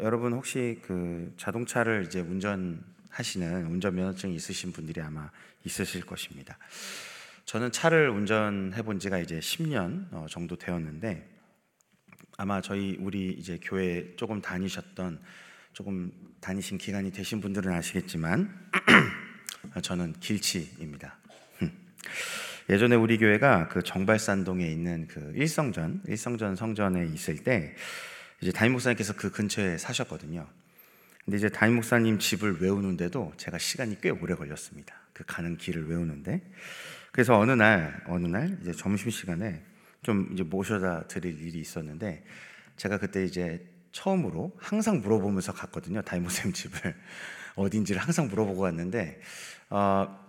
여러분 혹시 그 자동차를 이제 운전하시는 운전면허증 있으신 분들이 아마 있으실 것입니다. 저는 차를 운전해 본 지가 이제 10년 어, 정도 되었는데 아마 저희 우리 이제 교회 조금 다니셨던 조금 다니신 기간이 되신 분들은 아시겠지만 저는 길치입니다. 예전에 우리 교회가 그 정발산동에 있는 그 일성전 일성전 성전에 있을 때 이제 담임 목사님께서 그 근처에 사셨거든요. 근데 이제 담임 목사님 집을 외우는데도 제가 시간이 꽤 오래 걸렸습니다. 그 가는 길을 외우는데 그래서 어느 날 어느 날 이제 점심 시간에 좀 이제 모셔다 드릴 일이 있었는데 제가 그때 이제 처음으로 항상 물어보면서 갔거든요. 담임 목사님 집을 어딘지를 항상 물어보고 갔는데 어,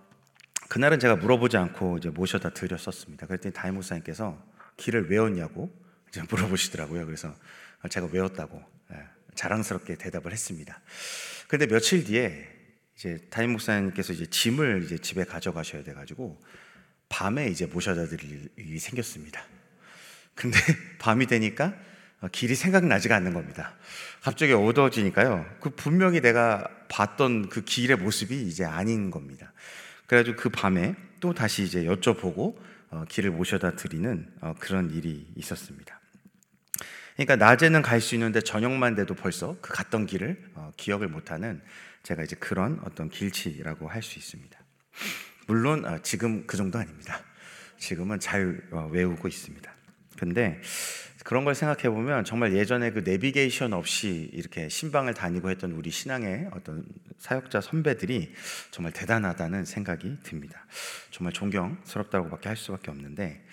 그날은 제가 물어보지 않고 이제 모셔다 드렸었습니다. 그랬더니 담임 목사님께서 길을 외웠냐고 이제 물어보시더라고요. 그래서 제가 외웠다고 예, 자랑스럽게 대답을 했습니다. 그런데 며칠 뒤에 이제 담임 목사님께서 이제 짐을 이제 집에 가져가셔야 돼가지고 밤에 이제 모셔다 드릴 일이 생겼습니다. 근데 밤이 되니까 길이 생각나지가 않는 겁니다. 갑자기 어두워지니까요. 그 분명히 내가 봤던 그 길의 모습이 이제 아닌 겁니다. 그래가지고 그 밤에 또 다시 이제 여쭤보고 어, 길을 모셔다 드리는 어, 그런 일이 있었습니다. 그러니까 낮에는 갈 수 있는데 저녁만 돼도 벌써 그 갔던 길을 어, 기억을 못하는 제가 이제 그런 어떤 길치라고 할 수 있습니다. 물론 어, 지금 그 정도 아닙니다. 지금은 잘 어, 외우고 있습니다. 근데 그런 걸 생각해 보면 정말 예전에 그 내비게이션 없이 이렇게 신방을 다니고 했던 우리 신앙의 어떤 사역자 선배들이 정말 대단하다는 생각이 듭니다. 정말 존경스럽다고밖에 할 수밖에 없는데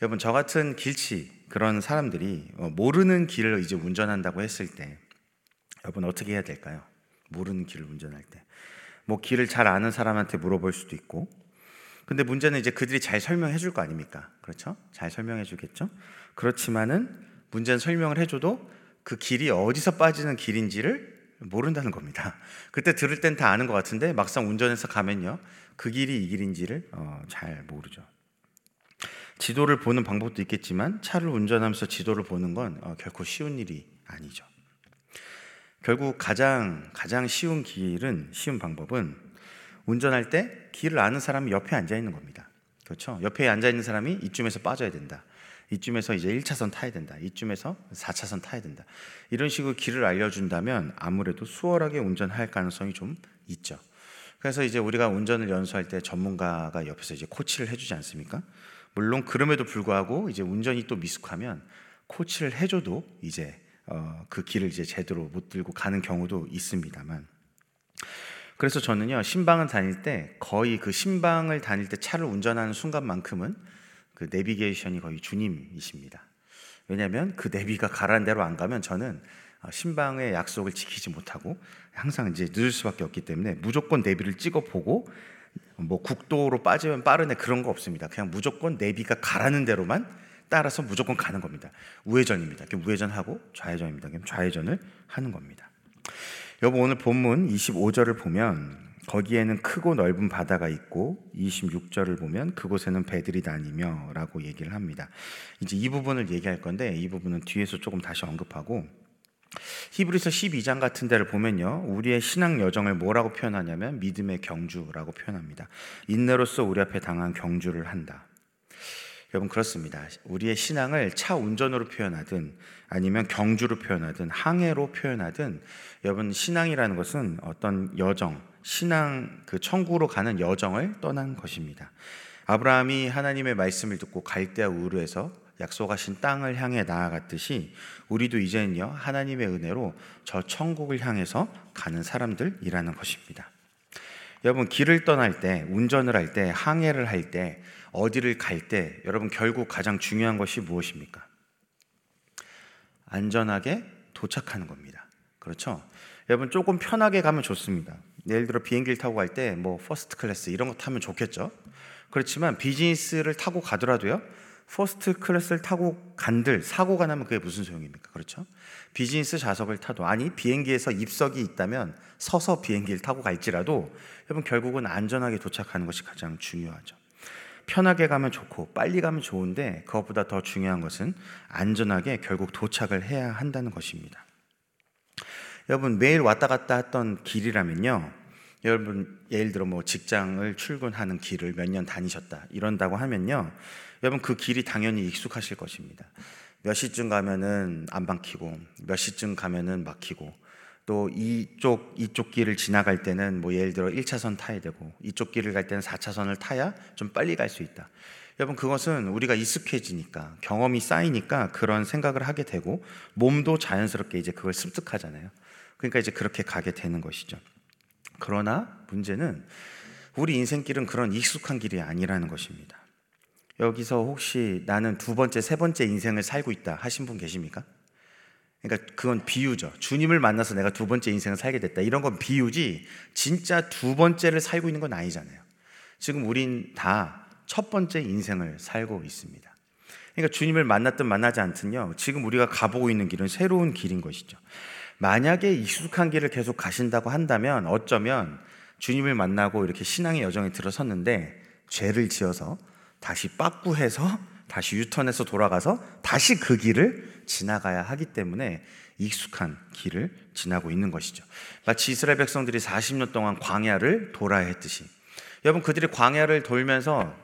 여러분 저 같은 길치 그런 사람들이 어, 모르는 길을 이제 운전한다고 했을 때 여러분 어떻게 해야 될까요? 모르는 길을 운전할 때. 뭐 길을 잘 아는 사람한테 물어볼 수도 있고 근데 문제는 이제 그들이 잘 설명해 줄 거 아닙니까? 그렇죠? 잘 설명해 주겠죠? 그렇지만은 문제는 설명을 해줘도 그 길이 어디서 빠지는 길인지를 모른다는 겁니다. 그때 들을 땐 다 아는 것 같은데 막상 운전해서 가면요. 그 길이 이 길인지를 어, 잘 모르죠. 지도를 보는 방법도 있겠지만 차를 운전하면서 지도를 보는 건 어, 결코 쉬운 일이 아니죠. 결국 가장 가장 쉬운 길은 쉬운 방법은 운전할 때 길을 아는 사람이 옆에 앉아 있는 겁니다. 그렇죠? 옆에 앉아 있는 사람이 이쯤에서 빠져야 된다. 이쯤에서 이제 1차선 타야 된다. 이쯤에서 4차선 타야 된다. 이런 식으로 길을 알려준다면 아무래도 수월하게 운전할 가능성이 좀 있죠. 그래서 이제 우리가 운전을 연수할 때 전문가가 옆에서 이제 코치를 해주지 않습니까? 물론 그럼에도 불구하고 이제 운전이 또 미숙하면 코치를 해줘도 이제 어, 그 길을 이제 제대로 못 들고 가는 경우도 있습니다만 그래서 저는요 신방을 다닐 때 거의 그 신방을 다닐 때 차를 운전하는 순간만큼은 그 내비게이션이 거의 주님이십니다. 왜냐하면 그 내비가 가라는 대로 안 가면 저는 어, 신방의 약속을 지키지 못하고 항상 이제 늦을 수밖에 없기 때문에 무조건 내비를 찍어 보고 뭐 국도로 빠지면 빠르네 그런 거 없습니다. 그냥 무조건 내비가 가라는 대로만 따라서 무조건 가는 겁니다. 우회전입니다. 우회전하고 좌회전입니다. 좌회전을 하는 겁니다. 여보 오늘 본문 25절을 보면 거기에는 크고 넓은 바다가 있고 26절을 보면 그곳에는 배들이 다니며라고 얘기를 합니다. 이제 이 부분을 얘기할 건데 이 부분은 뒤에서 조금 다시 언급하고 히브리서 12장 같은 데를 보면요. 우리의 신앙 여정을 뭐라고 표현하냐면 믿음의 경주라고 표현합니다. 인내로서 우리 앞에 당한 경주를 한다. 여러분 그렇습니다. 우리의 신앙을 차 운전으로 표현하든 아니면 경주로 표현하든 항해로 표현하든 여러분 신앙이라는 것은 어떤 여정, 신앙 그 천국으로 가는 여정을 떠난 것입니다. 아브라함이 하나님의 말씀을 듣고 갈대아 우르에서 약속하신 땅을 향해 나아갔듯이 우리도 이제는요 하나님의 은혜로 저 천국을 향해서 가는 사람들이라는 것입니다. 여러분 길을 떠날 때, 운전을 할 때, 항해를 할 때, 어디를 갈 때, 여러분 결국 가장 중요한 것이 무엇입니까? 안전하게 도착하는 겁니다. 그렇죠? 여러분 조금 편하게 가면 좋습니다. 예를 들어 비행기를 타고 갈 때 뭐 first class 이런 거 타면 좋겠죠. 그렇지만 비즈니스를 타고 가더라도요. first class를 타고 간들 사고가 나면 그게 무슨 소용입니까? 그렇죠? 비즈니스 좌석을 타도 아니 비행기에서 입석이 있다면 서서 비행기를 타고 갈지라도 여러분 결국은 안전하게 도착하는 것이 가장 중요하죠. 편하게 가면 좋고 빨리 가면 좋은데 그것보다 더 중요한 것은 안전하게 결국 도착을 해야 한다는 것입니다. 여러분 매일 왔다 갔다 했던 길이라면요. 여러분 예를 들어 뭐 직장을 출근하는 길을 몇 년 다니셨다 이런다고 하면요. 여러분 그 길이 당연히 익숙하실 것입니다. 몇 시쯤 가면은 안 막히고 몇 시쯤 가면은 막히고 또 이쪽 이쪽 길을 지나갈 때는 뭐 예를 들어 1차선 타야 되고 이쪽 길을 갈 때는 4차선을 타야 좀 빨리 갈 수 있다. 여러분 그것은 우리가 익숙해지니까 경험이 쌓이니까 그런 생각을 하게 되고 몸도 자연스럽게 이제 그걸 습득하잖아요. 그러니까 이제 그렇게 가게 되는 것이죠. 그러나 문제는 우리 인생길은 그런 익숙한 길이 아니라는 것입니다. 여기서 혹시 나는 두 번째, 세 번째 인생을 살고 있다 하신 분 계십니까? 그러니까 그건 비유죠. 주님을 만나서 내가 두 번째 인생을 살게 됐다. 이런 건 비유지 진짜 두 번째를 살고 있는 건 아니잖아요. 지금 우린 다 첫 번째 인생을 살고 있습니다. 그러니까 주님을 만났든 만나지 않든요. 지금 우리가 가보고 있는 길은 새로운 길인 것이죠. 만약에 익숙한 길을 계속 가신다고 한다면 어쩌면 주님을 만나고 이렇게 신앙의 여정에 들어섰는데 죄를 지어서 다시 빠꾸해서 다시 유턴해서 돌아가서 다시 그 길을 지나가야 하기 때문에 익숙한 길을 지나고 있는 것이죠. 마치 이스라엘 백성들이 40년 동안 광야를 돌아야 했듯이 여러분 그들이 광야를 돌면서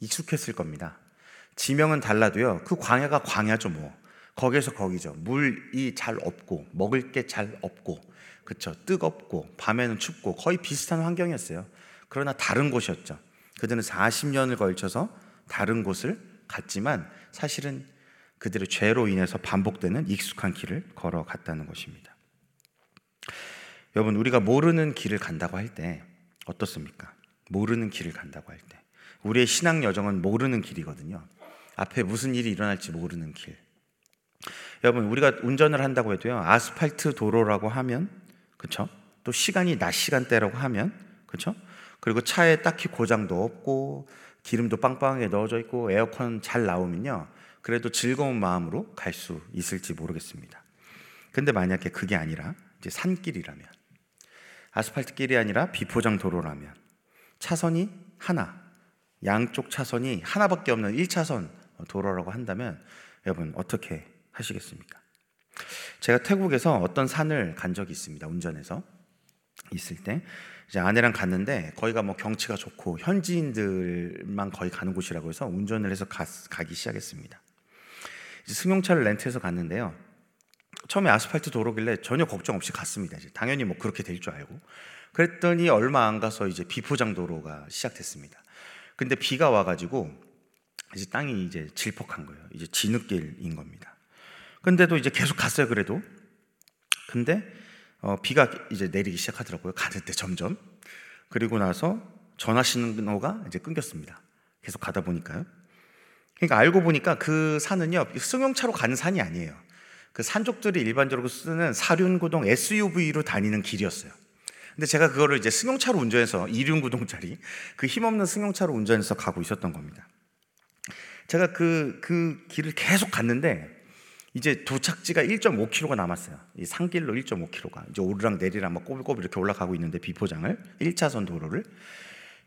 익숙했을 겁니다. 지명은 달라도요. 그 광야가 광야죠 뭐. 거기에서 거기죠. 물이 잘 없고 먹을 게 잘 없고 그렇죠. 뜨겁고 밤에는 춥고 거의 비슷한 환경이었어요. 그러나 다른 곳이었죠. 그들은 40년을 걸쳐서 다른 곳을 갔지만 사실은 그들의 죄로 인해서 반복되는 익숙한 길을 걸어갔다는 것입니다. 여러분, 우리가 모르는 길을 간다고 할 때 어떻습니까? 모르는 길을 간다고 할 때. 우리의 신앙 여정은 모르는 길이거든요. 앞에 무슨 일이 일어날지 모르는 길. 여러분, 우리가 운전을 한다고 해도요, 아스팔트 도로라고 하면, 그쵸? 또 시간이 낮 시간대라고 하면, 그쵸? 그리고 차에 딱히 고장도 없고 기름도 빵빵하게 넣어져 있고 에어컨 잘 나오면요. 그래도 즐거운 마음으로 갈 수 있을지 모르겠습니다. 근데 만약에 그게 아니라 이제 산길이라면 아스팔트 길이 아니라 비포장 도로라면 차선이 하나, 양쪽 차선이 하나밖에 없는 1차선 도로라고 한다면 여러분 어떻게 하시겠습니까? 제가 태국에서 어떤 산을 간 적이 있습니다. 운전해서 있을 때 이제 아내랑 갔는데 거기가 뭐 경치가 좋고 현지인들만 거의 가는 곳이라고 해서 운전을 해서 가, 가기 시작했습니다. 이제 승용차를 렌트해서 갔는데요. 처음에 아스팔트 도로길래 전혀 걱정 없이 갔습니다. 이제 당연히 뭐 그렇게 될 줄 알고. 그랬더니 얼마 안 가서 이제 비포장 도로가 시작됐습니다. 근데 비가 와가지고 이제 땅이 이제 질퍽한 거예요. 이제 진흙길인 겁니다. 근데도 이제 계속 갔어요. 그래도. 근데 어, 비가 이제 내리기 시작하더라고요. 가는데 점점. 그리고 나서 전화 신호가 이제 끊겼습니다. 계속 가다 보니까요. 그러니까 알고 보니까 그 산은요, 승용차로 가는 산이 아니에요. 그 산족들이 일반적으로 쓰는 사륜구동 SUV로 다니는 길이었어요. 근데 제가 그거를 이제 승용차로 운전해서 이륜구동짜리 그 힘없는 승용차로 운전해서 가고 있었던 겁니다. 제가 그, 그 길을 계속 갔는데 이제 도착지가 1.5km가 남았어요. 이 산길로 1.5km가. 이제 오르락 내리락 막 꼬불꼬불 이렇게 올라가고 있는데 비포장을 1차선 도로를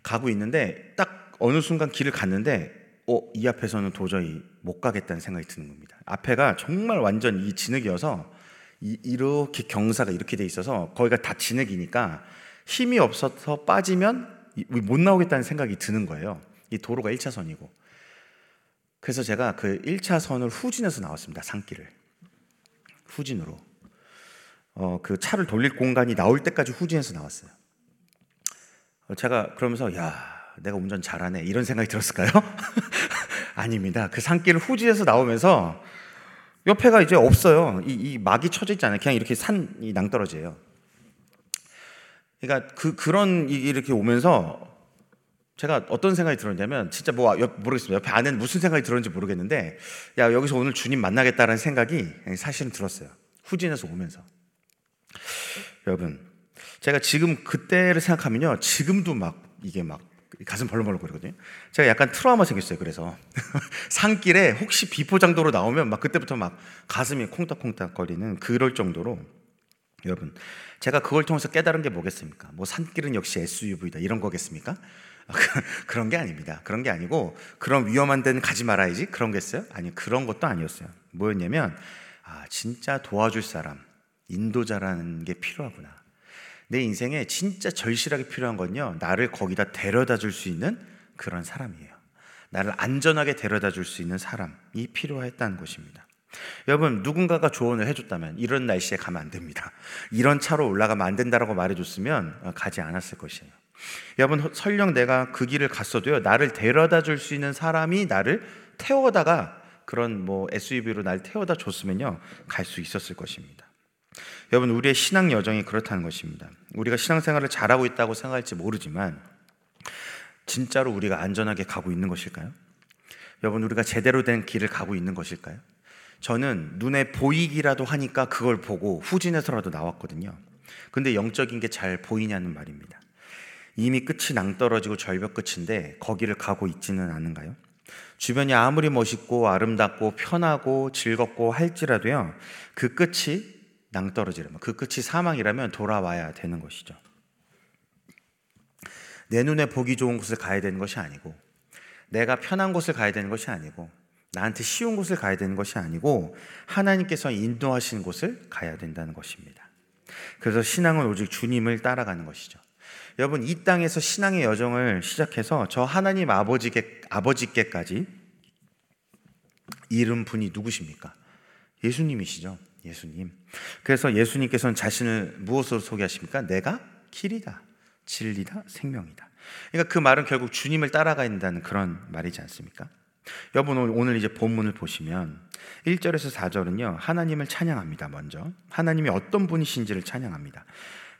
가고 있는데 딱 어느 순간 길을 갔는데 어, 이 앞에서는 도저히 못 가겠다는 생각이 드는 겁니다. 앞에가 정말 완전 이 진흙이어서 이, 이렇게 경사가 이렇게 돼 있어서 거기가 다 진흙이니까 힘이 없어서 빠지면 못 나오겠다는 생각이 드는 거예요. 이 도로가 1차선이고. 그래서 제가 그 1차 선을 후진해서 나왔습니다. 산길을. 후진으로. 어, 그 차를 돌릴 공간이 나올 때까지 후진해서 나왔어요. 어, 제가 그러면서 야, 내가 운전 잘하네. 이런 생각이 들었을까요? 아닙니다. 그 산길을 후진해서 나오면서 옆에가 이제 없어요. 이, 이 막이 쳐져 있잖아요. 그냥 이렇게 산이 낭떠러지예요. 그러니까 그 그런 이렇게 오면서 제가 어떤 생각이 들었냐면 진짜 뭐 옆, 모르겠습니다. 옆에 아내는 무슨 생각이 들었는지 모르겠는데 야 여기서 오늘 주님 만나겠다라는 생각이 사실은 들었어요. 후진에서 오면서 여러분 제가 지금 그때를 생각하면요 지금도 막 이게 막 가슴 벌렁벌렁 거리거든요. 제가 약간 트라우마 생겼어요. 그래서 산길에 혹시 비포장도로 나오면 막 그때부터 막 가슴이 콩닥콩닥 거리는 그럴 정도로 여러분 제가 그걸 통해서 깨달은 게 뭐겠습니까? 뭐 산길은 역시 SUV다 이런 거겠습니까? 그런 게 아닙니다. 그런 게 아니고 그런 위험한 데는 가지 말아야지 그런 게 있어요? 아니 그런 것도 아니었어요. 뭐였냐면 아 진짜 도와줄 사람 인도자라는 게 필요하구나. 내 인생에 진짜 절실하게 필요한 건요. 나를 거기다 데려다 줄 수 있는 그런 사람이에요. 나를 안전하게 데려다 줄 수 있는 사람이 필요했다는 것입니다. 여러분 누군가가 조언을 해줬다면 이런 날씨에 가면 안 됩니다. 이런 차로 올라가면 안 된다라고 말해줬으면 가지 않았을 것이에요. 여러분 설령 내가 그 길을 갔어도요 나를 데려다 줄 수 있는 사람이 나를 태워다가 그런 뭐 SUV로 날 태워다 줬으면요 갈 수 있었을 것입니다. 여러분 우리의 신앙 여정이 그렇다는 것입니다. 우리가 신앙생활을 잘하고 있다고 생각할지 모르지만 진짜로 우리가 안전하게 가고 있는 것일까요? 여러분 우리가 제대로 된 길을 가고 있는 것일까요? 저는 눈에 보이기라도 하니까 그걸 보고 후진해서라도 나왔거든요. 근데 영적인 게 잘 보이냐는 말입니다. 이미 끝이 낭떨어지고 절벽 끝인데 거기를 가고 있지는 않은가요? 주변이 아무리 멋있고 아름답고 편하고 즐겁고 할지라도요, 그 끝이 낭떨어지려면, 그 끝이 사망이라면 돌아와야 되는 것이죠. 내 눈에 보기 좋은 곳을 가야 되는 것이 아니고, 내가 편한 곳을 가야 되는 것이 아니고, 나한테 쉬운 곳을 가야 되는 것이 아니고, 하나님께서 인도하신 곳을 가야 된다는 것입니다. 그래서 신앙은 오직 주님을 따라가는 것이죠. 여러분 이 땅에서 신앙의 여정을 시작해서 저 하나님 아버지께 아버지께까지 이른 분이 누구십니까? 예수님이시죠. 예수님. 그래서 예수님께서는 자신을 무엇으로 소개하십니까? 내가 길이다, 진리다, 생명이다. 그러니까 그 말은 결국 주님을 따라가야 된다는 그런 말이지 않습니까? 여러분 오늘 이제 본문을 보시면 1절에서 4절은요. 하나님을 찬양합니다. 먼저. 하나님이 어떤 분이신지를 찬양합니다.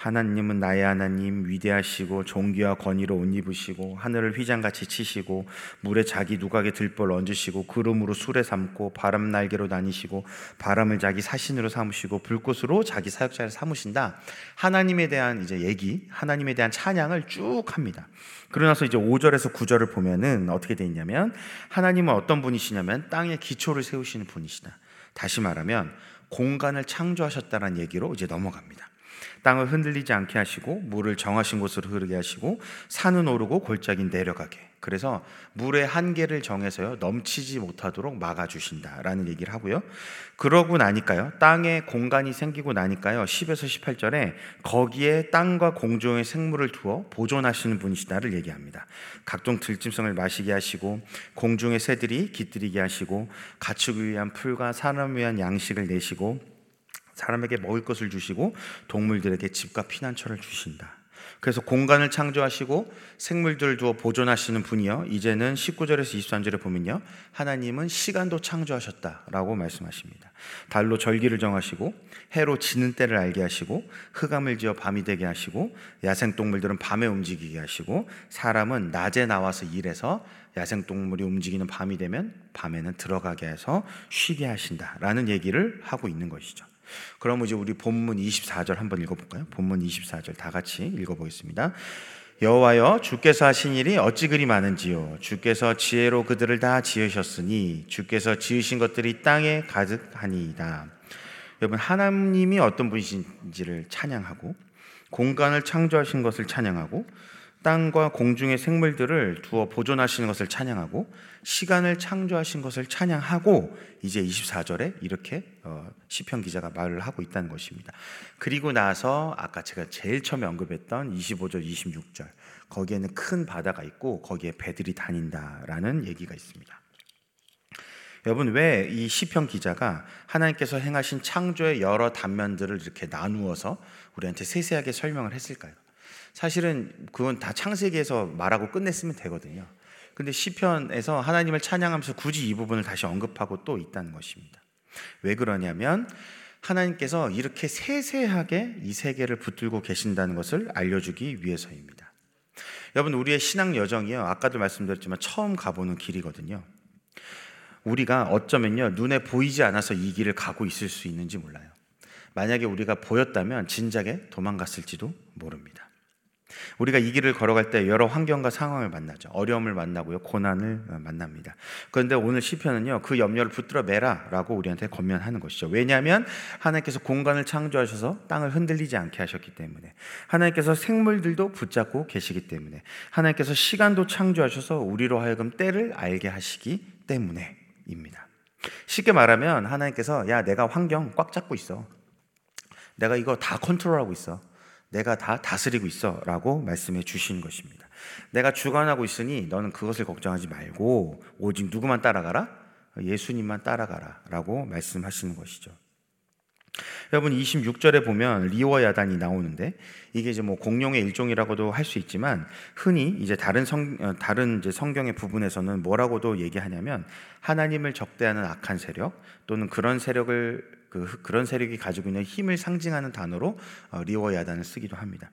하나님은 나의 하나님 위대하시고 종기와 권위로 옷 입으시고 하늘을 휘장같이 치시고 물에 자기 누각에 들벌 얹으시고 구름으로 술에 삼고 바람 날개로 다니시고 바람을 자기 사신으로 삼으시고 불꽃으로 자기 사역자를 삼으신다. 하나님에 대한 이제 얘기, 하나님에 대한 찬양을 쭉 합니다. 그러나서 이제 5절에서 9절을 보면은 어떻게 돼 있냐면 하나님은 어떤 분이시냐면 땅에 기초를 세우시는 분이시다. 다시 말하면 공간을 창조하셨다는 얘기로 이제 넘어갑니다. 땅을 흔들리지 않게 하시고 물을 정하신 곳으로 흐르게 하시고 산은 오르고 골짜기 내려가게. 그래서 물의 한계를 정해서요 넘치지 못하도록 막아 주신다라는 얘기를 하고요. 그러고 나니까요 땅에 공간이 생기고 나니까요 10에서 18절에 거기에 땅과 공중의 생물을 두어 보존하시는 분이시다를 얘기합니다. 각종 들짐승을 마시게 하시고 공중의 새들이 깃들이게 하시고 가축을 위한 풀과 사람을 위한 양식을 내시고 사람에게 먹을 것을 주시고 동물들에게 집과 피난처를 주신다. 그래서 공간을 창조하시고 생물들을 두어 보존하시는 분이요. 이제는 19절에서 23절에 보면요. 하나님은 시간도 창조하셨다라고 말씀하십니다. 달로 절기를 정하시고 해로 지는 때를 알게 하시고 흑암을 지어 밤이 되게 하시고 야생 동물들은 밤에 움직이게 하시고 사람은 낮에 나와서 일해서 야생 동물이 움직이는 밤이 되면 밤에는 들어가게 해서 쉬게 하신다라는 얘기를 하고 있는 것이죠. 그럼 이제 우리 본문 24절 한번 읽어볼까요? 본문 24절 다 같이 읽어보겠습니다. 여호와여 주께서 하신 일이 어찌 그리 많은지요 주께서 지혜로 그들을 다 지으셨으니 주께서 지으신 것들이 땅에 가득하니이다. 여러분 하나님이 어떤 분이신지를 찬양하고 공간을 창조하신 것을 찬양하고 땅과 공중의 생물들을 두어 보존하시는 것을 찬양하고 시간을 창조하신 것을 찬양하고 이제 24절에 이렇게 어, 시편 기자가 말을 하고 있다는 것입니다. 그리고 나서 아까 제가 제일 처음에 언급했던 25절, 26절 거기에는 큰 바다가 있고 거기에 배들이 다닌다라는 얘기가 있습니다. 여러분 왜 이 시편 기자가 하나님께서 행하신 창조의 여러 단면들을 이렇게 나누어서 우리한테 세세하게 설명을 했을까요? 사실은 그건 다 창세기에서 말하고 끝냈으면 되거든요. 근데 시편에서 하나님을 찬양하면서 굳이 이 부분을 다시 언급하고 또 있다는 것입니다. 왜 그러냐면 하나님께서 이렇게 세세하게 이 세계를 붙들고 계신다는 것을 알려주기 위해서입니다. 여러분 우리의 신앙 여정이요 아까도 말씀드렸지만 처음 가보는 길이거든요. 우리가 어쩌면요 눈에 보이지 않아서 이 길을 가고 있을 수 있는지 몰라요. 만약에 우리가 보였다면 진작에 도망갔을지도 모릅니다. 우리가 이 길을 걸어갈 때 여러 환경과 상황을 만나죠. 어려움을 만나고요. 고난을 어, 만납니다. 그런데 오늘 시편은요. 그 염려를 붙들어 매라라고 우리한테 권면하는 것이죠. 왜냐하면 하나님께서 공간을 창조하셔서 땅을 흔들리지 않게 하셨기 때문에 하나님께서 생물들도 붙잡고 계시기 때문에 하나님께서 시간도 창조하셔서 우리로 하여금 때를 알게 하시기 때문에입니다. 쉽게 말하면 하나님께서 야 내가 환경 꽉 잡고 있어. 내가 이거 다 컨트롤하고 있어. 내가 다 다스리고 있어. 라고 말씀해 주신 것입니다. 내가 주관하고 있으니 너는 그것을 걱정하지 말고 오직 누구만 따라가라? 예수님만 따라가라. 라고 말씀하시는 것이죠. 여러분 26절에 보면 리와 야단이 나오는데 이게 이제 뭐 공룡의 일종이라고도 할 수 있지만 흔히 이제 다른 성 어, 다른 이제 성경의 부분에서는 뭐라고도 얘기하냐면 하나님을 적대하는 악한 세력 또는 그런 세력을 그 그런 세력이 가지고 있는 힘을 상징하는 단어로 어, 리와 야단을 쓰기도 합니다.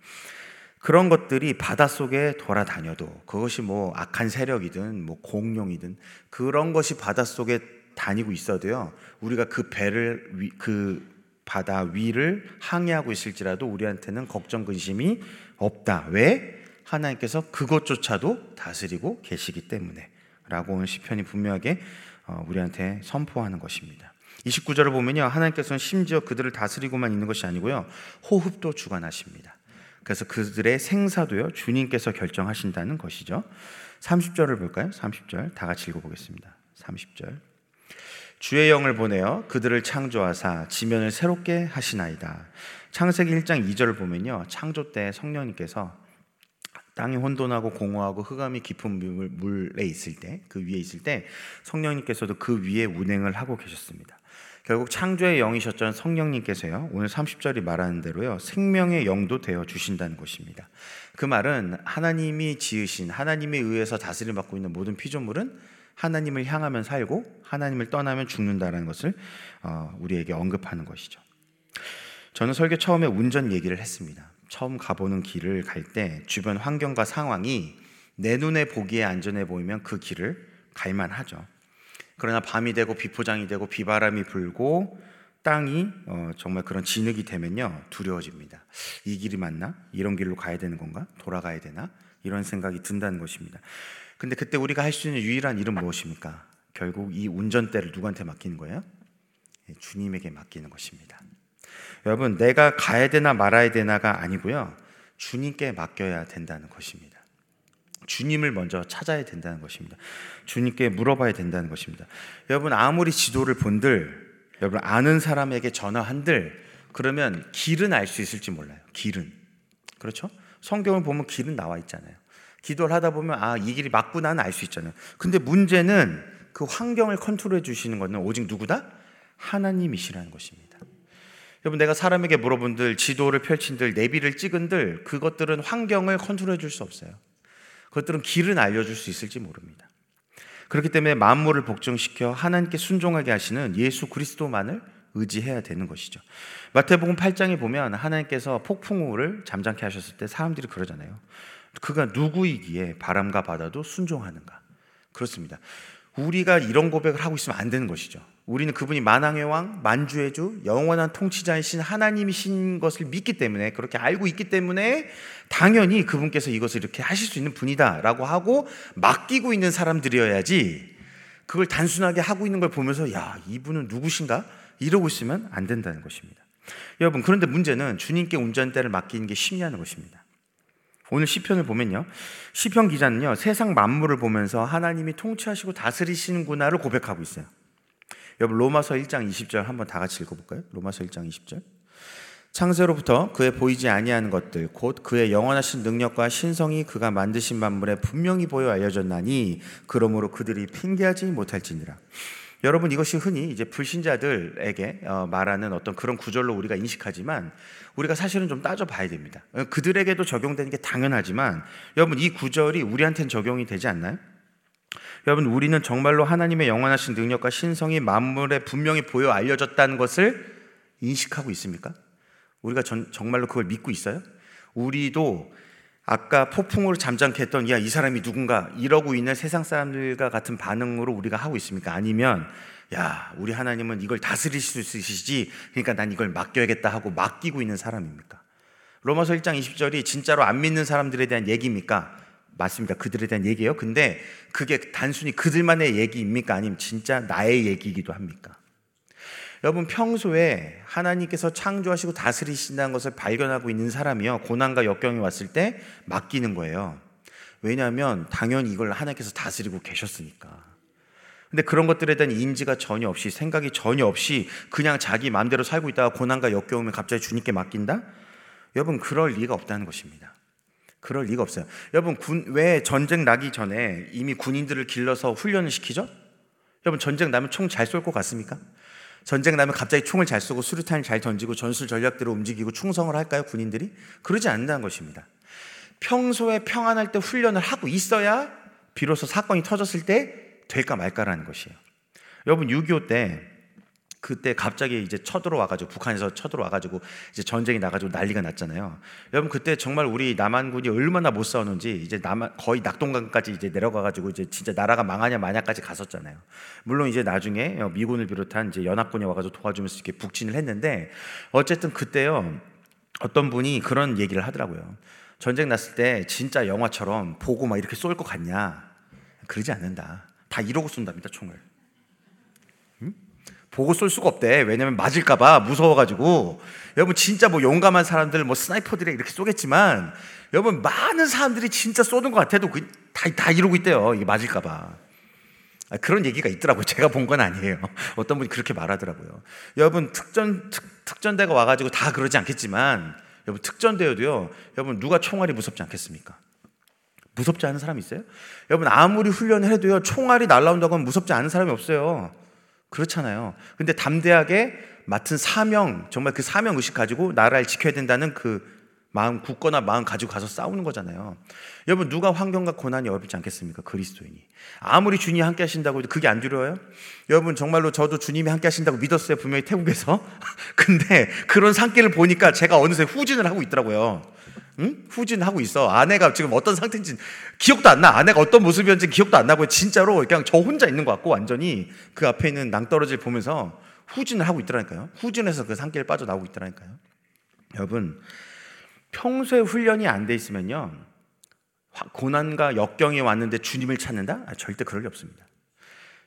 그런 것들이 바닷속에 돌아다녀도 그것이 뭐 악한 세력이든 뭐 공룡이든 그런 것이 바닷속에 다니고 있어도요. 우리가 그 배를 그 바다 위를 항해하고 있을지라도 우리한테는 걱정 근심이 없다. 왜? 하나님께서 그것조차도 다스리고 계시기 때문에 라고 오늘 시편이 분명하게 어, 우리한테 선포하는 것입니다. 29절을 보면요. 하나님께서는 심지어 그들을 다스리고만 있는 것이 아니고요. 호흡도 주관하십니다. 그래서 그들의 생사도요. 주님께서 결정하신다는 것이죠. 30절을 볼까요? 30절 다 같이 읽어보겠습니다. 30절 주의 영을 보내어 그들을 창조하사 지면을 새롭게 하시나이다. 창세기 1장 2절을 보면요. 창조 때 성령님께서 땅이 혼돈하고 공허하고 흑암이 깊은 물 에 있을 때, 그 위에 있을 때 성령님께서도 그 위에 운행을 하고 계셨습니다. 결국 창조의 영이셨던 성령님께서요, 오늘 30절이 말하는 대로요, 생명의 영도 되어 주신다는 것입니다. 그 말은 하나님이 지으신, 하나님에 의해서 다스림 받고 있는 모든 피조물은 하나님을 향하면 살고 하나님을 떠나면 죽는다라는 것을 어, 우리에게 언급하는 것이죠. 저는 설교 처음에 운전 얘기를 했습니다. 처음 가보는 길을 갈 때 주변 환경과 상황이 내 눈에 보기에 안전해 보이면 그 길을 갈만하죠. 그러나 밤이 되고 비포장이 되고 비바람이 불고 땅이 어, 정말 그런 진흙이 되면요 두려워집니다. 이 길이 맞나? 이런 길로 가야 되는 건가? 돌아가야 되나? 이런 생각이 든다는 것입니다. 근데 그때 우리가 할 수 있는 유일한 일은 무엇입니까? 결국 이 운전대를 누구한테 맡기는 거예요? 예, 주님에게 맡기는 것입니다. 여러분, 내가 가야 되나 말아야 되나가 아니고요. 주님께 맡겨야 된다는 것입니다. 주님을 먼저 찾아야 된다는 것입니다. 주님께 물어봐야 된다는 것입니다. 여러분, 아무리 지도를 본들, 여러분, 아는 사람에게 전화한들, 그러면 길은 알 수 있을지 몰라요. 길은. 그렇죠? 성경을 보면 길은 나와 있잖아요. 기도를 하다 보면 아, 이 길이 맞구나는 알 수 있잖아요. 근데 문제는 그 환경을 컨트롤해 주시는 것은 오직 누구다? 하나님이시라는 것입니다. 여러분 내가 사람에게 물어본들 지도를 펼친들 내비를 찍은들 그것들은 환경을 컨트롤해 줄 수 없어요. 그것들은 길은 알려줄 수 있을지 모릅니다. 그렇기 때문에 만물을 복종시켜 하나님께 순종하게 하시는 예수 그리스도만을 의지해야 되는 것이죠. 마태복음 8장에 보면 하나님께서 폭풍우를 잠잠케 하셨을 때 사람들이 그러잖아요. 그가 누구이기에 바람과 바다도 순종하는가? 그렇습니다. 우리가 이런 고백을 하고 있으면 안 되는 것이죠. 우리는 그분이 만왕의 왕, 만주의 주, 영원한 통치자이신 하나님이신 것을 믿기 때문에 그렇게 알고 있기 때문에 당연히 그분께서 이것을 이렇게 하실 수 있는 분이다라고 하고 맡기고 있는 사람들이어야지 그걸 단순하게 하고 있는 걸 보면서 야, 이분은 누구신가? 이러고 있으면 안 된다는 것입니다. 여러분, 그런데 문제는 주님께 운전대를 맡기는 게 쉽냐는 것입니다. 오늘 시편을 보면요. 시편 기자는요. 세상 만물을 보면서 하나님이 통치하시고 다스리시는구나를 고백하고 있어요. 여러분 로마서 1장 20절 한번 다 같이 읽어 볼까요? 로마서 1장 20절. 창세로부터 그의 보이지 아니하는 것들 곧 그의 영원하신 능력과 신성이 그가 만드신 만물에 분명히 보여 알려졌나니 그러므로 그들이 핑계하지 못할지니라. 여러분 이것이 흔히 이제 불신자들에게 어, 말하는 어떤 그런 구절로 우리가 인식하지만 우리가 사실은 좀 따져봐야 됩니다. 어, 그들에게도 적용되는 게 당연하지만 여러분 이 구절이 우리한테는 적용이 되지 않나요? 여러분 우리는 정말로 하나님의 영원하신 능력과 신성이 만물에 분명히 보여 알려졌다는 것을 인식하고 있습니까? 우리가 전, 정말로 그걸 믿고 있어요? 우리도 아까 폭풍으로 잠잠케 했던 야 이 사람이 누군가 이러고 있는 세상 사람들과 같은 반응으로 우리가 하고 있습니까? 아니면 야 우리 하나님은 이걸 다스리실 수 있으시지 그러니까 난 이걸 맡겨야겠다 하고 맡기고 있는 사람입니까? 로마서 1장 20절이 진짜로 안 믿는 사람들에 대한 얘기입니까? 맞습니다. 그들에 대한 얘기예요. 근데 그게 단순히 그들만의 얘기입니까? 아니면 진짜 나의 얘기이기도 합니까? 여러분 평소에 하나님께서 창조하시고 다스리신다는 것을 발견하고 있는 사람이요 고난과 역경이 왔을 때 맡기는 거예요. 왜냐하면 당연히 이걸 하나님께서 다스리고 계셨으니까. 근데 그런 것들에 대한 인지가 전혀 없이 생각이 전혀 없이 그냥 자기 마음대로 살고 있다가 고난과 역겨움을 갑자기 주님께 맡긴다? 여러분 그럴 리가 없다는 것입니다. 그럴 리가 없어요. 여러분 군, 왜 전쟁 나기 전에 이미 군인들을 길러서 훈련을 시키죠? 여러분 전쟁 나면 총 잘 쏠 것 같습니까? 전쟁 나면 갑자기 총을 잘 쏘고 수류탄을 잘 던지고 전술 전략대로 움직이고 충성을 할까요? 군인들이? 그러지 않는다는 것입니다. 평소에 평안할 때 훈련을 하고 있어야 비로소 사건이 터졌을 때 될까 말까라는 것이에요. 여러분 6.25 때 그때 갑자기 이제 쳐들어와가지고 북한에서 쳐들어와가지고 이제 전쟁이 나가지고 난리가 났잖아요. 여러분 그때 정말 우리 남한군이 얼마나 못 싸우는지 이제 남한 거의 낙동강까지 이제 내려가가지고 이제 진짜 나라가 망하냐 마냐까지 갔었잖아요. 물론 이제 나중에 미군을 비롯한 이제 연합군이 와가지고 도와주면서 이렇게 북진을 했는데 어쨌든 그때요 어떤 분이 그런 얘기를 하더라고요. 전쟁 났을 때 진짜 영화처럼 보고 막 이렇게 쏠 것 같냐? 그러지 않는다. 다 이러고 쏜답니다 총을. 보고 쏠 수가 없대. 왜냐면 맞을까봐 무서워가지고. 여러분, 진짜 뭐 용감한 사람들, 뭐 스나이퍼들이 이렇게 쏘겠지만, 여러분, 많은 사람들이 진짜 쏘는 것 같아도 그, 다, 다 이러고 있대요. 이게 맞을까봐. 아, 그런 얘기가 있더라고요. 제가 본 건 아니에요. 어떤 분이 그렇게 말하더라고요. 여러분, 특전, 특, 특전대가 와가지고 다 그러지 않겠지만, 여러분, 특전대여도요, 여러분, 누가 총알이 무섭지 않겠습니까? 무섭지 않은 사람 있어요? 여러분, 아무리 훈련을 해도요, 총알이 날라온다고 하면 무섭지 않은 사람이 없어요. 그렇잖아요. 근데 담대하게 맡은 사명, 정말 그 사명 의식 가지고 나라를 지켜야 된다는 그 마음, 굳거나 마음 가지고 가서 싸우는 거잖아요. 여러분, 누가 환경과 고난이 어렵지 않겠습니까? 그리스도인이. 아무리 주님이 함께 하신다고 해도 그게 안 두려워요? 여러분, 정말로 저도 주님이 함께 하신다고 믿었어요. 분명히 태국에서. 근데 그런 산길을 보니까 제가 어느새 후진을 하고 있더라고요. 응? 후진하고 있어. 아내가 지금 어떤 상태인지 기억도 안 나. 아내가 어떤 모습이었는지 기억도 안 나고 진짜로 그냥 저 혼자 있는 것 같고 완전히 그 앞에 있는 낭떠러지를 보면서 후진을 하고 있더라니까요. 후진해서 그 산길을 빠져나오고 있더라니까요. 여러분, 평소에 훈련이 안 돼 있으면요. 고난과 역경이 왔는데 주님을 찾는다? 아, 절대 그럴 리 없습니다.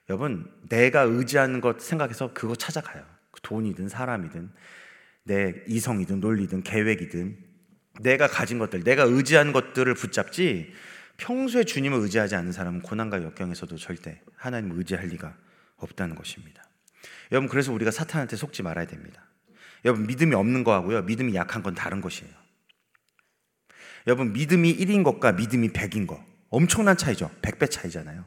여러분, 내가 의지하는 것 생각해서 그거 찾아가요. 돈이든 사람이든 내 이성이든 논리든 계획이든 내가 가진 것들, 내가 의지한 것들을 붙잡지 평소에 주님을 의지하지 않는 사람은 고난과 역경에서도 절대 하나님을 의지할 리가 없다는 것입니다. 여러분 그래서 우리가 사탄한테 속지 말아야 됩니다. 여러분 믿음이 없는 거하고요. 믿음이 약한 건 다른 것이에요. 여러분 믿음이 1인 것과 믿음이 100인 거 엄청난 차이죠. 100배 차이잖아요.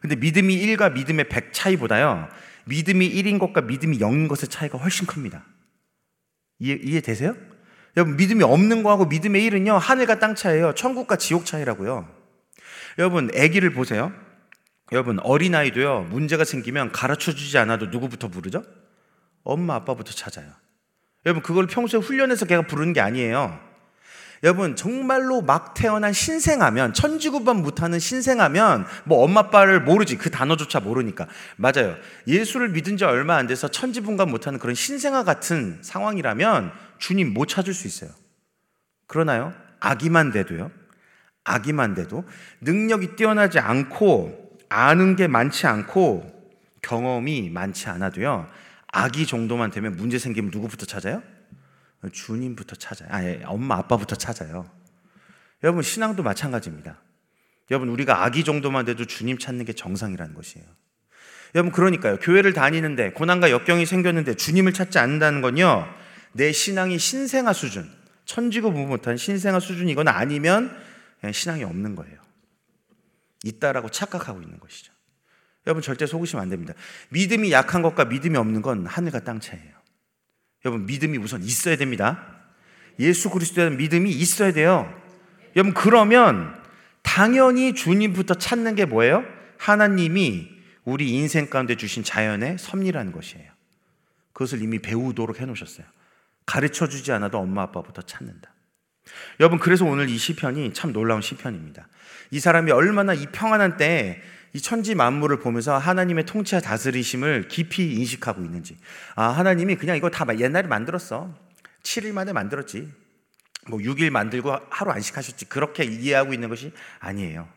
근데 믿음이 1과 믿음의 100 차이보다요. 믿음이 1인 것과 믿음이 0인 것의 차이가 훨씬 큽니다. 이해, 이해되세요? 여러분 믿음이 없는 거하고 믿음의 일은요 하늘과 땅 차이예요. 천국과 지옥 차이라고요. 여러분 아기를 보세요. 여러분 어린 아이도요 문제가 생기면 가르쳐 주지 않아도 누구부터 부르죠? 엄마 아빠부터 찾아요. 여러분 그걸 평소에 훈련해서 걔가 부르는 게 아니에요. 여러분 정말로 막 태어난 신생하면 천지구반 못하는 신생하면 뭐 엄마 아빠를 모르지. 그 단어조차 모르니까. 맞아요. 예수를 믿은 지 얼마 안 돼서 천지분간 못하는 그런 신생아 같은 상황이라면 주님 못 찾을 수 있어요. 그러나요? 아기만 돼도요. 아기만 돼도 능력이 뛰어나지 않고 아는 게 많지 않고 경험이 많지 않아도요. 아기 정도만 되면 문제 생기면 누구부터 찾아요? 주님부터 찾아요. 아니, 엄마, 아빠부터 찾아요. 여러분, 신앙도 마찬가지입니다. 여러분, 우리가 아기 정도만 돼도 주님 찾는 게 정상이라는 것이에요. 여러분, 그러니까요. 교회를 다니는데, 고난과 역경이 생겼는데, 주님을 찾지 않는다는 건요, 내 신앙이 신생아 수준, 천지고 부 못한 신생아 수준이거나 아니면 신앙이 없는 거예요. 있다라고 착각하고 있는 것이죠. 여러분, 절대 속으시면 안 됩니다. 믿음이 약한 것과 믿음이 없는 건 하늘과 땅 차이예요. 여러분 믿음이 우선 있어야 됩니다. 예수 그리스도에 대한 믿음이 있어야 돼요. 여러분 그러면 당연히 주님부터 찾는 게 뭐예요? 하나님이 우리 인생 가운데 주신 자연의 섭리라는 것이에요. 그것을 이미 배우도록 해 놓으셨어요. 가르쳐 주지 않아도 엄마 아빠부터 찾는다. 여러분 그래서 오늘 이 시편이 참 놀라운 시편입니다. 이 사람이 얼마나 이 평안한 때에 이 천지 만물을 보면서 하나님의 통치와 다스리심을 깊이 인식하고 있는지. 아, 하나님이 그냥 이거 다 옛날에 만들었어. 7일 만에 만들었지. 뭐 6일 만들고 하루 안식하셨지. 그렇게 이해하고 있는 것이 아니에요.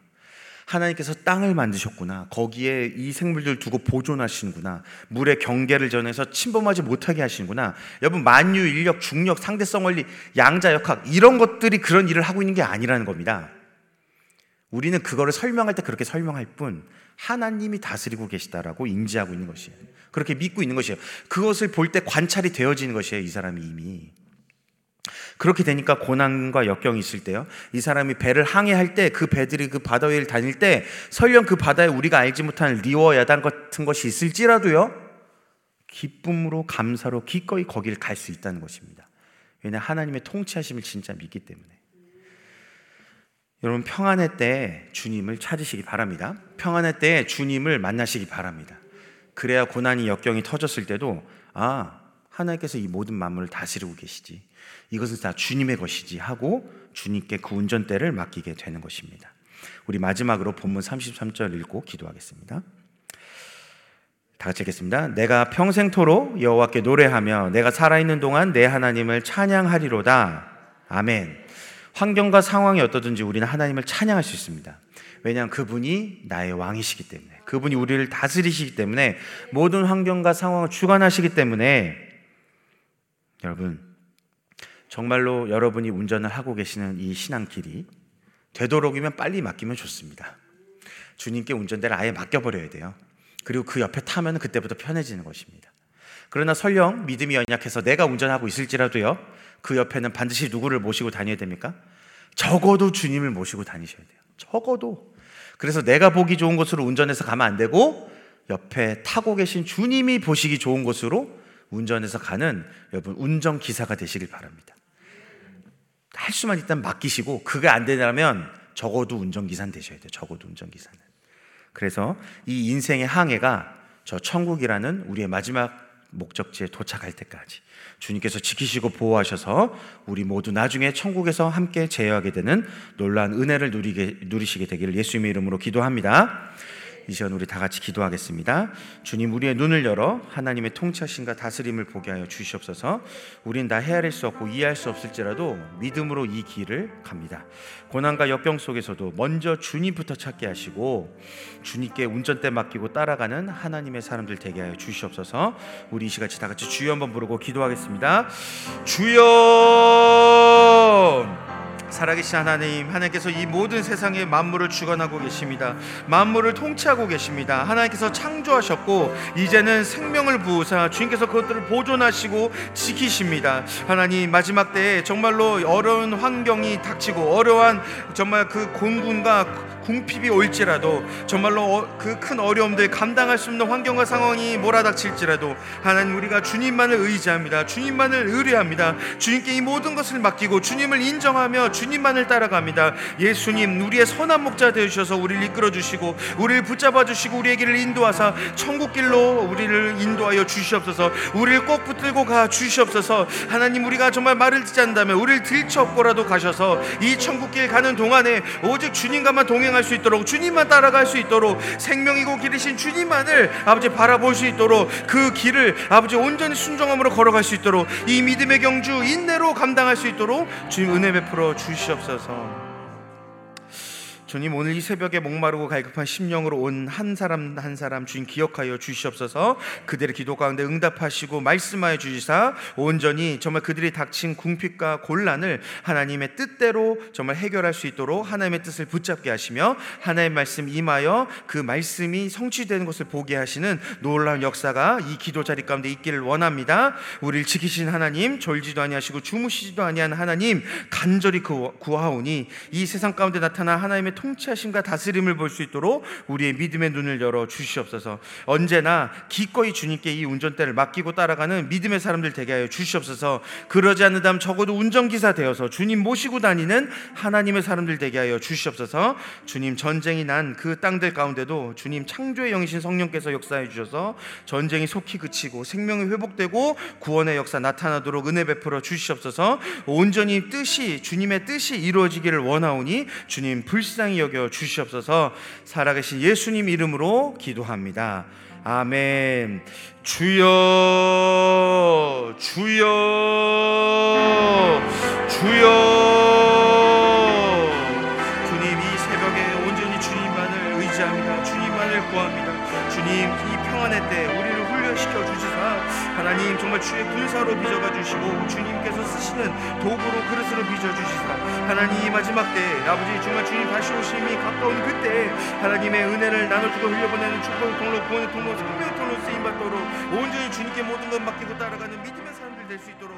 하나님께서 땅을 만드셨구나. 거기에 이 생물들 두고 보존하시는구나. 물의 경계를 전해서 침범하지 못하게 하시는구나. 여러분, 만유, 인력, 중력, 상대성 원리, 양자, 역학, 이런 것들이 그런 일을 하고 있는 게 아니라는 겁니다. 우리는 그거를 설명할 때 그렇게 설명할 뿐 하나님이 다스리고 계시다라고 인지하고 있는 것이에요. 그렇게 믿고 있는 것이에요. 그것을 볼 때 관찰이 되어지는 것이에요. 이 사람이 이미. 그렇게 되니까 고난과 역경이 있을 때요. 이 사람이 배를 항해할 때 그 배들이 그 바다 위를 다닐 때 설령 그 바다에 우리가 알지 못한 리워 야단 같은 것이 있을지라도요. 기쁨으로 감사로 기꺼이 거기를 갈 수 있다는 것입니다. 왜냐 하나님의 통치하심을 진짜 믿기 때문에. 여러분 평안의 때 주님을 찾으시기 바랍니다. 평안의 때 주님을 만나시기 바랍니다. 그래야 고난이 역경이 터졌을 때도 아 하나님께서 이 모든 만물을 다스리고 계시지. 이것은 다 주님의 것이지 하고 주님께 그 운전대를 맡기게 되는 것입니다. 우리 마지막으로 본문 33절 읽고 기도하겠습니다. 다 같이 읽겠습니다. 내가 평생토록 여호와께 노래하며 내가 살아있는 동안 내 하나님을 찬양하리로다. 아멘. 환경과 상황이 어떠든지 우리는 하나님을 찬양할 수 있습니다. 왜냐하면 그분이 나의 왕이시기 때문에 그분이 우리를 다스리시기 때문에 모든 환경과 상황을 주관하시기 때문에 여러분 정말로 여러분이 운전을 하고 계시는 이 신앙길이 되도록이면 빨리 맡기면 좋습니다. 주님께 운전대를 아예 맡겨버려야 돼요. 그리고 그 옆에 타면 그때부터 편해지는 것입니다. 그러나 설령 믿음이 연약해서 내가 운전하고 있을지라도요, 그 옆에는 반드시 누구를 모시고 다녀야 됩니까? 적어도 주님을 모시고 다니셔야 돼요. 적어도. 그래서 내가 보기 좋은 곳으로 운전해서 가면 안 되고, 옆에 타고 계신 주님이 보시기 좋은 곳으로 운전해서 가는 여러분 운전 기사가 되시길 바랍니다. 할 수만 있다면 맡기시고 그게 안 되려면 적어도 운전 기사는 되셔야 돼요. 적어도 운전 기사는. 그래서 이 인생의 항해가 저 천국이라는 우리의 마지막 목적지에 도착할 때까지 주님께서 지키시고 보호하셔서 우리 모두 나중에 천국에서 함께 제어하게 되는 놀라운 은혜를 누리게, 누리시게 되기를 예수님의 이름으로 기도합니다. 이 시간 우리 다 같이 기도하겠습니다. 주님 우리의 눈을 열어 하나님의 통치하심과 다스림을 보게 하여 주시옵소서. 우린 다 헤아릴 수 없고 이해할 수 없을지라도 믿음으로 이 길을 갑니다. 고난과 역경 속에서도 먼저 주님부터 찾게 하시고 주님께 운전대 맡기고 따라가는 하나님의 사람들 되게 하여 주시옵소서. 우리 이 시같이 다 같이 주여 한번 부르고 기도하겠습니다. 주여 살아계신 하나님, 하나님께서 이 모든 세상의 만물을 주관하고 계십니다. 만물을 통치하고 계십니다. 하나님께서 창조하셨고 이제는 생명을 부으사 주님께서 그것들을 보존하시고 지키십니다. 하나님 마지막 때에 정말로 어려운 환경이 닥치고 어려운 정말 그 공군과 궁핍이 올지라도 정말로 어, 그큰 어려움들 감당할 수 없는 환경과 상황이 몰아닥칠지라도 하나님 우리가 주님만을 의지합니다. 주님만을 의뢰합니다. 주님께 이 모든 것을 맡기고 주님을 인정하며 주님만을 따라갑니다. 예수님 우리의 선한 목자 되어 주셔서 우리를 이끌어 주시고 우리를 붙잡아 주시고 우리의 길을 인도하사 천국 길로 우리를 인도하여 주시옵소서. 우리를 꼭 붙들고 가 주시옵소서. 하나님 우리가 정말 말을 듣지 않는다면 우리를 들쳐업고라도 가셔서 이 천국 길 가는 동안에 오직 주님과만 동행 할 수 있도록 주님만 따라갈 수 있도록 생명이고 길이신 주님만을 아버지 바라볼 수 있도록 그 길을 아버지 온전히 순종함으로 걸어갈 수 있도록 이 믿음의 경주 인내로 감당할 수 있도록 주님 은혜 베풀어 주시옵소서. 주님 오늘 이 새벽에 목마르고 갈급한 심령으로 온 한 사람 한 사람 주님 기억하여 주시옵소서. 그들의 기도 가운데 응답하시고 말씀하여 주시사 온전히 정말 그들이 닥친 궁핍과 곤란을 하나님의 뜻대로 정말 해결할 수 있도록 하나님의 뜻을 붙잡게 하시며 하나님의 말씀 임하여 그 말씀이 성취되는 것을 보게 하시는 놀라운 역사가 이 기도 자리 가운데 있기를 원합니다. 우리를 지키신 하나님 졸지도 아니하시고 주무시지도 아니한 하나님 간절히 구하오니 이 세상 가운데 나타난 하나님의 통치하심과 다스림을 볼 수 있도록 우리의 믿음의 눈을 열어 주시옵소서. 언제나 기꺼이 주님께 이 운전대를 맡기고 따라가는 믿음의 사람들 되게 하여 주시옵소서. 그러지 않는다면 적어도 운전기사 되어서 주님 모시고 다니는 하나님의 사람들 되게 하여 주시옵소서. 주님 전쟁이 난 그 땅들 가운데도 주님 창조의 영이신 성령께서 역사해 주셔서 전쟁이 속히 그치고 생명이 회복되고 구원의 역사 나타나도록 은혜 베풀어 주시옵소서. 온전히 뜻이 주님의 뜻이 이루어지기를 원하오니 주님 불쌍히 여겨 주시옵소서 살아계신 예수님 이름으로 기도합니다. 아멘. 주여, 주여, 주여. 정말 주의 군사로 빚어가 주시고 주님께서 쓰시는 도구로 그릇으로 빚어 주시사. 하나님 이 마지막 때 아버지 정말 주님 다시 오심이 가까운 그때 하나님의 은혜를 나눠주고 흘려보내는 축복의 통로 구원의 통로 생명의 통로 쓰임 받도록 온전히 주님께 모든 것 맡기고 따라가는 믿음의 사람들 될 수 있도록